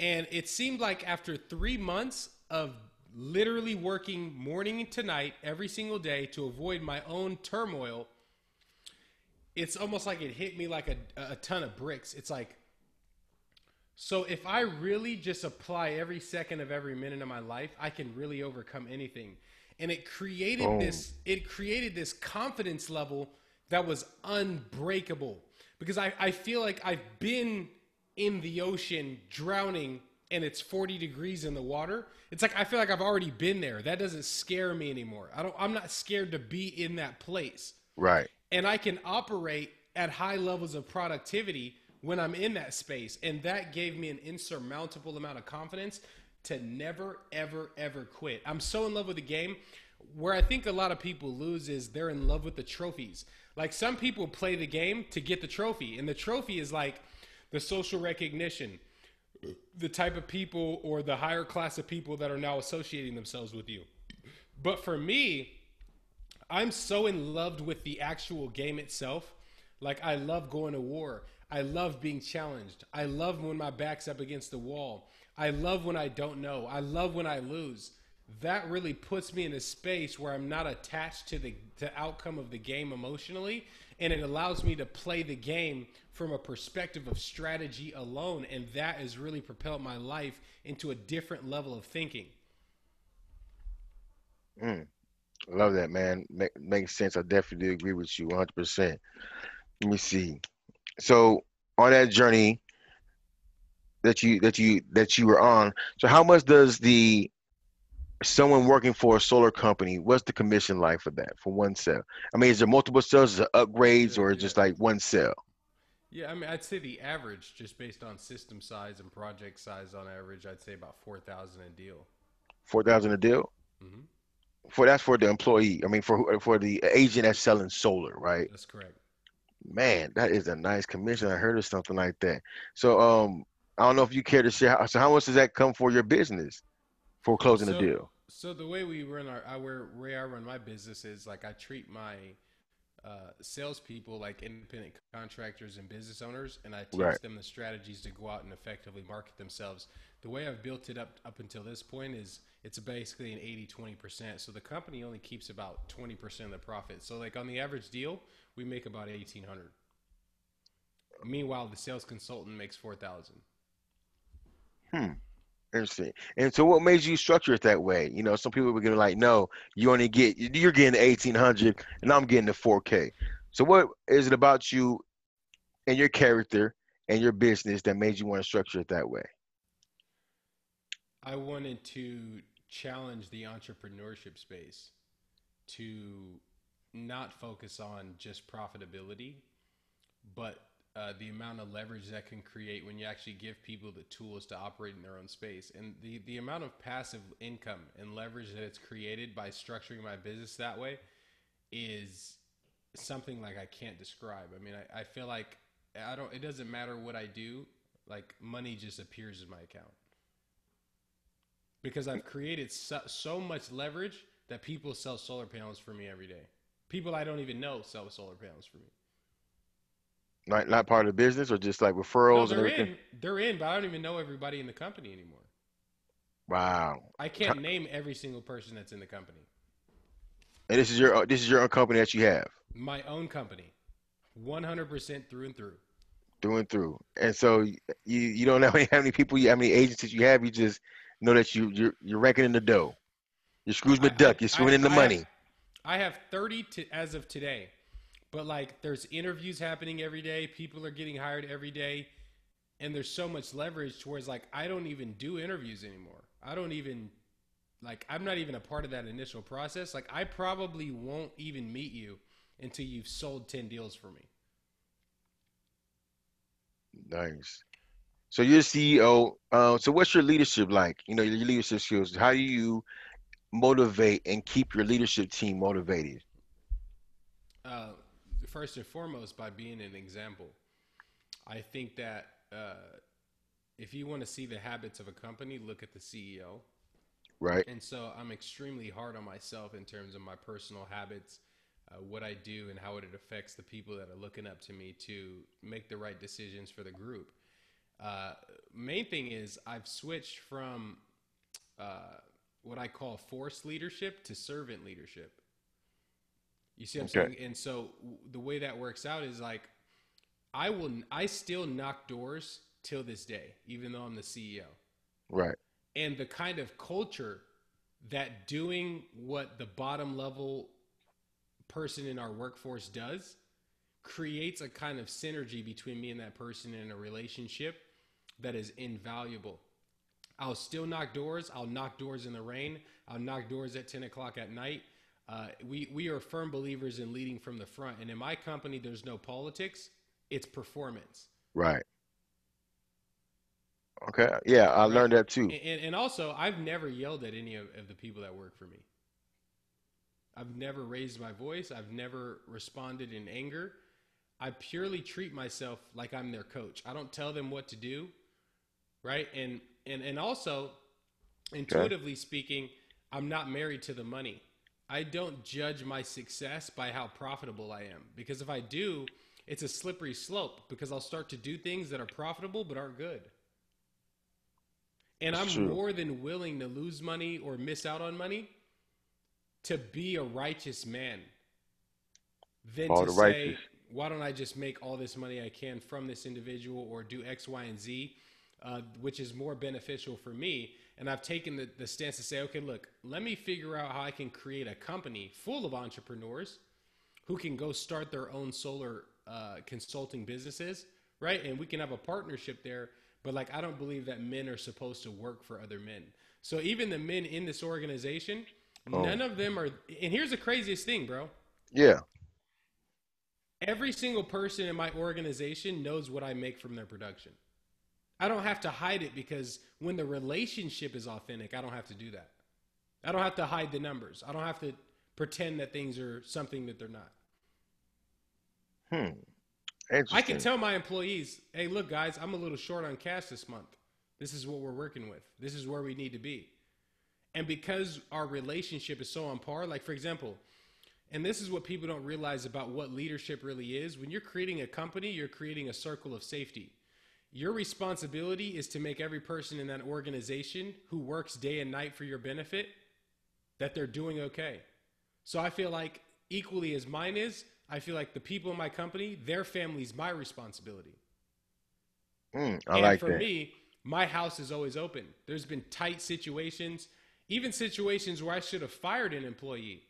and it seemed like after three months of literally working morning to night every single day to avoid my own turmoil it's almost like it hit me like a, a ton of bricks it's like so if I really just apply every second of every minute of my life, I can really overcome anything. And it created Boom. this it created this confidence level that was unbreakable. Because I, I feel like I've been in the ocean drowning and it's 40 degrees in the water. It's like I feel like I've already been there. That doesn't scare me anymore. I don't I'm not scared to be in that place. Right. And I can operate at high levels of productivity when I'm in that space. And that gave me an insurmountable amount of confidence to never, ever, ever quit. I'm so in love with the game. Where I think a lot of people lose is they're in love with the trophies. Like some people play the game to get the trophy, and the trophy is like the social recognition, the type of people or the higher class of people that are now associating themselves with you. But for me, I'm so in love with the actual game itself. Like I love going to war. I love being challenged. I love when my back's up against the wall. I love when I don't know. I love when I lose. That really puts me in a space where I'm not attached to the, the outcome of the game emotionally, and it allows me to play the game from a perspective of strategy alone, and that has really propelled my life into a different level of thinking. Mm, love that, man. Make, makes sense. I definitely agree with you 100%. Let me see. So on that journey that you that you that you were on, so how much does the someone working for a solar company, what's the commission like for that for one cell? I mean, is there multiple cells, is it upgrades, or is just like one cell? Yeah, I mean, I'd say the average, just based on system size and project size, on average, I'd say about four thousand a deal. Four thousand a deal. Mm-hmm. For that's for the employee. I mean, for for the agent that's selling solar, right? That's correct. Man, that is a nice commission. I heard of something like that. So, um, I don't know if you care to share. How, so, how much does that come for your business for closing So, a deal? So the way we run our, I, where, I run my business is like I treat my uh, salespeople like independent contractors and business owners, and I teach Right. them the strategies to go out and effectively market themselves. The way I've built it up up until this point is it's basically an 80 20%. So the company only keeps about 20% of the profit. So like on the average deal, we make about 1800. Meanwhile, the sales consultant makes 4000. Interesting. And so, what made you structure it that way? You know, some people were gonna like, no, you only get you're getting the eighteen hundred, and I'm getting the four K. So, what is it about you and your character and your business that made you want to structure it that way? I wanted to challenge the entrepreneurship space to not focus on just profitability, but uh, the amount of leverage that can create when you actually give people the tools to operate in their own space. And the, the amount of passive income and leverage that it's created by structuring my business that way is something like I can't describe. I mean, I, I feel like I don't, it doesn't matter what I do, like money just appears in my account because I've created so, so much leverage that people sell solar panels for me every day. People I don't even know sell solar panels for me. Not not part of the business, or just like referrals and they're everything. in. They're in, but I don't even know everybody in the company anymore. Wow. I can't name every single person that's in the company. And this is your uh, this is your own company that you have My own company, 100% through and through. through and through. And so you you don't know how many people you how many agencies you have. You just know that you you're you're ranking in the dough. You're Scrooge McDuck. You're swimming in the I money. Have, I have 30 to as of today, but like there's interviews happening every day. People are getting hired every day, and there's so much leverage towards like I don't even do interviews anymore. I don't even like I'm not even a part of that initial process. Like I probably won't even meet you until you've sold 10 deals for me. Nice. So you're CEO. Uh, so what's your leadership like? You know, your leadership skills. How do you motivate and keep your leadership team motivated? Uh, first and foremost, by being an example. I think that uh, if you want to see the habits of a company, look at the CEO. Right. And so I'm extremely hard on myself in terms of my personal habits, uh, what I do, and how it affects the people that are looking up to me to make the right decisions for the group. Uh, main thing is I've switched from uh, what I call forced leadership to servant leadership. You see what I'm Okay. saying? And so w- the way that works out is like I will I still knock doors till this day, even though I'm the CEO Right. and the kind of culture that doing what the bottom level person in our workforce does creates a kind of synergy between me and that person in a relationship that is invaluable. I'll still knock doors. I'll knock doors in the rain. I'll knock doors at 10 o'clock at night. Uh, we we are firm believers in leading from the front, and in my company, there's no politics; it's performance. Right. Okay. Yeah, I learned that too. And, and also, I've never yelled at any of, of the people that work for me. I've never raised my voice. I've never responded in anger. I purely treat myself like I'm their coach. I don't tell them what to do, right? And and and also, intuitively okay. speaking, I'm not married to the money. I don't judge my success by how profitable I am because if I do, it's a slippery slope because I'll start to do things that are profitable but aren't good. And I'm True. more than willing to lose money or miss out on money to be a righteous man than all to say, righteous. why don't I just make all this money I can from this individual or do X, Y, and Z, uh, which is more beneficial for me. And I've taken the, the stance to say, okay, look, let me figure out how I can create a company full of entrepreneurs who can go start their own solar uh, consulting businesses, right? And we can have a partnership there. But like, I don't believe that men are supposed to work for other men. So even the men in this organization, Oh. None of them are. And here's the craziest thing, bro. Yeah. Every single person in my organization knows what I make from their production. I don't have to hide it because when the relationship is authentic, I don't have to do that. I don't have to hide the numbers. I don't have to pretend that things are something that they're not. Hmm. I can tell my employees, hey, look, guys, I'm a little short on cash this month. This is what we're working with. This is where we need to be. And because our relationship is so on par, like for example, and this is what people don't realize about what leadership really is. When you're creating a company, you're creating a circle of safety. Your responsibility is to make every person in that organization who works day and night for your benefit that they're doing okay. So I feel like equally as mine is, I feel like the people in my company, their family's my responsibility. Mm, I and like for me, my house is always open. There's been tight situations even situations where I should have fired an employee.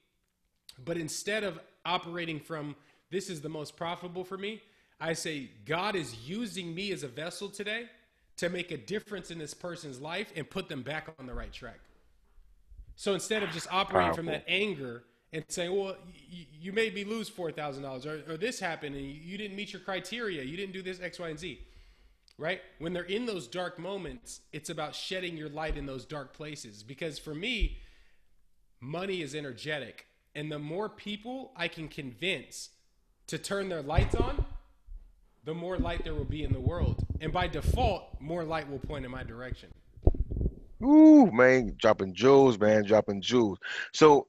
But instead of operating from this is the most profitable for me, I say, God is using me as a vessel today to make a difference in this person's life and put them back on the right track. So instead of just operating Powerful. from that anger and saying, well, you, you made me lose $4,000 or, or this happened and you didn't meet your criteria, you didn't do this X, Y, and Z right? When they're in those dark moments, it's about shedding your light in those dark places. Because for me, money is energetic. And the more people I can convince to turn their lights on, the more light there will be in the world. And by default, more light will point in my direction. Ooh, man, dropping jewels, man, dropping jewels. So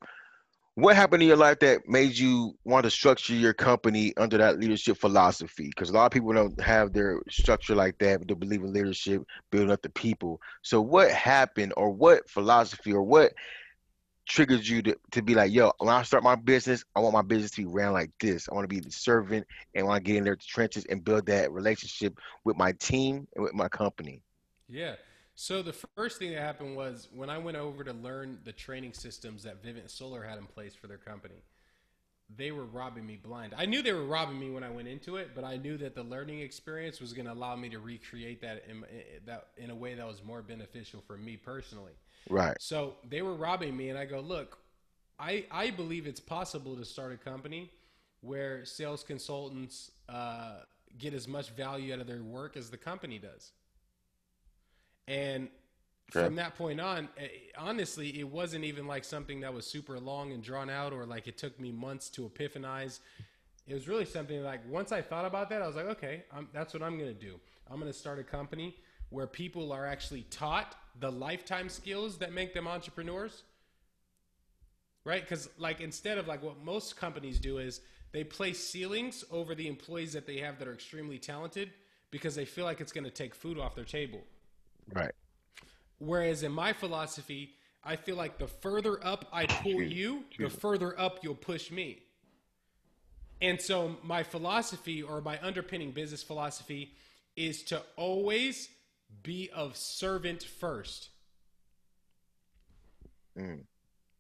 what happened in your life that made you want to structure your company under that leadership philosophy? Because a lot of people don't have their structure like that, but they believe in leadership, building up the people. So, what happened, or what philosophy, or what triggered you to, to be like, yo, when I start my business, I want my business to be ran like this. I want to be the servant and want to get in there the trenches and build that relationship with my team and with my company. Yeah. So the first thing that happened was when I went over to learn the training systems that Vivint Solar had in place for their company. They were robbing me blind. I knew they were robbing me when I went into it, but I knew that the learning experience was going to allow me to recreate that in, eh, that in a way that was more beneficial for me personally. Right. So they were robbing me, and I go, look, I I believe it's possible to start a company where sales consultants uh, get as much value out of their work as the company does. And okay. from that point on, eh, honestly, it wasn't even like something that was super long and drawn out or like it took me months to epiphanize. It was really something like once I thought about that, I was like, okay, I'm, that's what I'm going to do. I'm going to start a company where people are actually taught the lifetime skills that make them entrepreneurs. Right? Because, like, instead of like what most companies do is they place ceilings over the employees that they have that are extremely talented because they feel like it's going to take food off their table. Right. Whereas in my philosophy, I feel like the further up I pull you, the further up you'll push me. And so my philosophy or my underpinning business philosophy is to always be of servant first. Mm.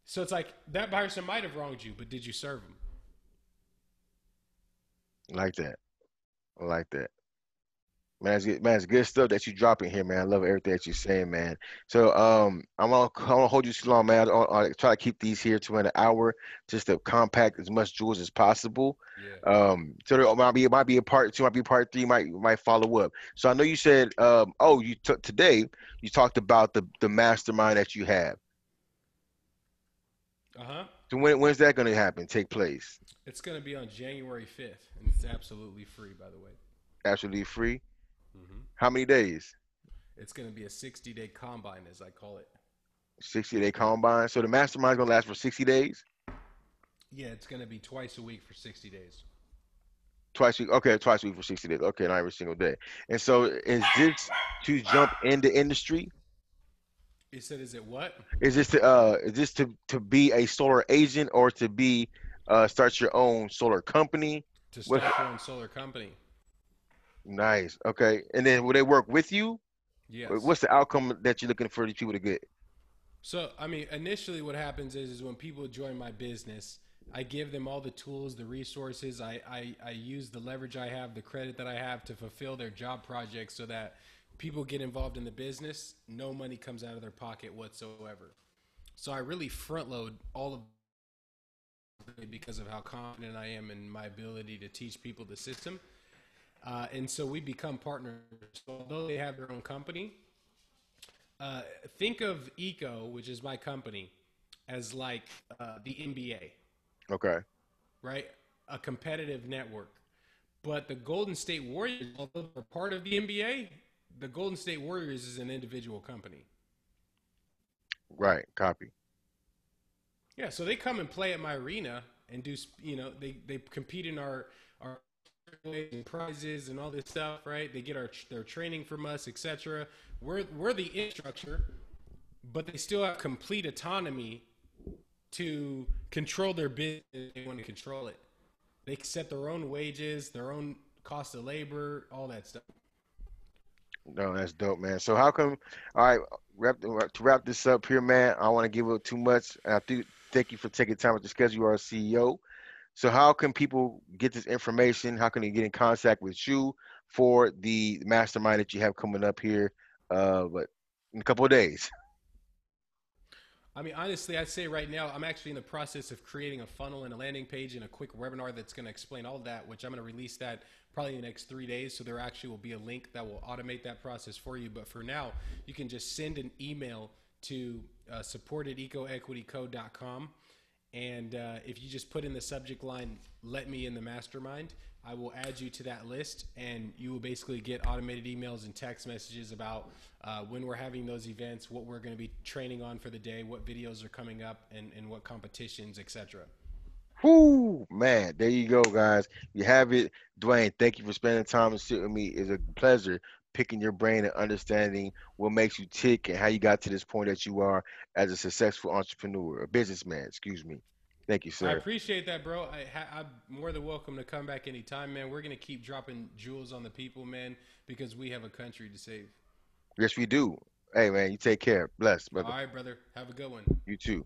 So it's like that person might have wronged you, but did you serve him? like that. Like that. Man, it's good, man, it's good stuff that you're dropping here, man. I love everything that you're saying, man. So, um, I'm gonna, I'm gonna hold you too long, man. I'll, I'll try to keep these here to an hour, just to compact as much jewels as possible. Yeah. Um, so there might be, it might be a part two, might be part three, might might follow up. So I know you said, um, oh, you took today, you talked about the the mastermind that you have. Uh huh. So when when's that gonna happen? Take place? It's gonna be on January fifth, and it's absolutely free, by the way. Absolutely free. Hmm How many days? It's gonna be a sixty day combine, as I call it. 60 day combine. So the mastermind's gonna last for 60 days? Yeah, it's gonna be twice a week for sixty days. Twice a week. Okay, twice a week for 60 days. Okay, not every single day. And so is this to jump in the industry? He said, "Is it what? Is this to uh is this to to be a solar agent or to be uh start your own solar company? To What- start your own solar company. Nice. Okay. And then will they work with you? Yes. What's the outcome that you're looking for these people to get? So, I mean, initially, what happens is, is when people join my business, I give them all the tools, the resources. I, I, I use the leverage I have, the credit that I have to fulfill their job projects so that people get involved in the business. No money comes out of their pocket whatsoever. So I really front load all of because of how confident I am in my ability to teach people the system. Uh, and so we become partners. Although they have their own company, uh, think of Eco, which is my company, as like uh, the NBA, Okay. right? A competitive network. But the Golden State Warriors, although they're part of the NBA, the Golden State Warriors is an individual company. Right. Copy. Yeah, so they come and play at my arena and do, you know, they, they compete in our our and prizes and all this stuff, right? They get our their training from us, etc. We're we're the infrastructure, but they still have complete autonomy to control their business they want to control it. They set their own wages, their own cost of labor, all that stuff. No, that's dope, man. So how come? All right, wrap to wrap this up here, man. I want to give up too much. I do thank you for taking time with the schedule. You are a CEO. So how can people get this information? How can they get in contact with you for the mastermind that you have coming up here? Uh, but in a couple of days. I mean, honestly, I'd say right now I'm actually in the process of creating a funnel and a landing page and a quick webinar that's going to explain all that, which I'm going to release that probably in the next three days. So there actually will be a link that will automate that process for you. But for now, you can just send an email to uh, support at ecoequityco.com. And uh, if you just put in the subject line, let me in the mastermind, I will add you to that list and you will basically get automated emails and text messages about uh, when we're having those events, what we're going to be training on for the day, what videos are coming up, and, and what competitions, etc. Whoo, man, there you go, guys. You have it. Dwayne, thank you for spending time and sitting with me. It's a pleasure picking your brain and understanding what makes you tick and how you got to this point that you are as a successful entrepreneur, a businessman, excuse me. Thank you, sir. I appreciate that, bro. I, I'm more than welcome to come back anytime, man. We're going to keep dropping jewels on the people, man, because we have a country to save. Yes, we do. Hey, man, you take care. Bless, All brother. right, brother. Have a good one. You too.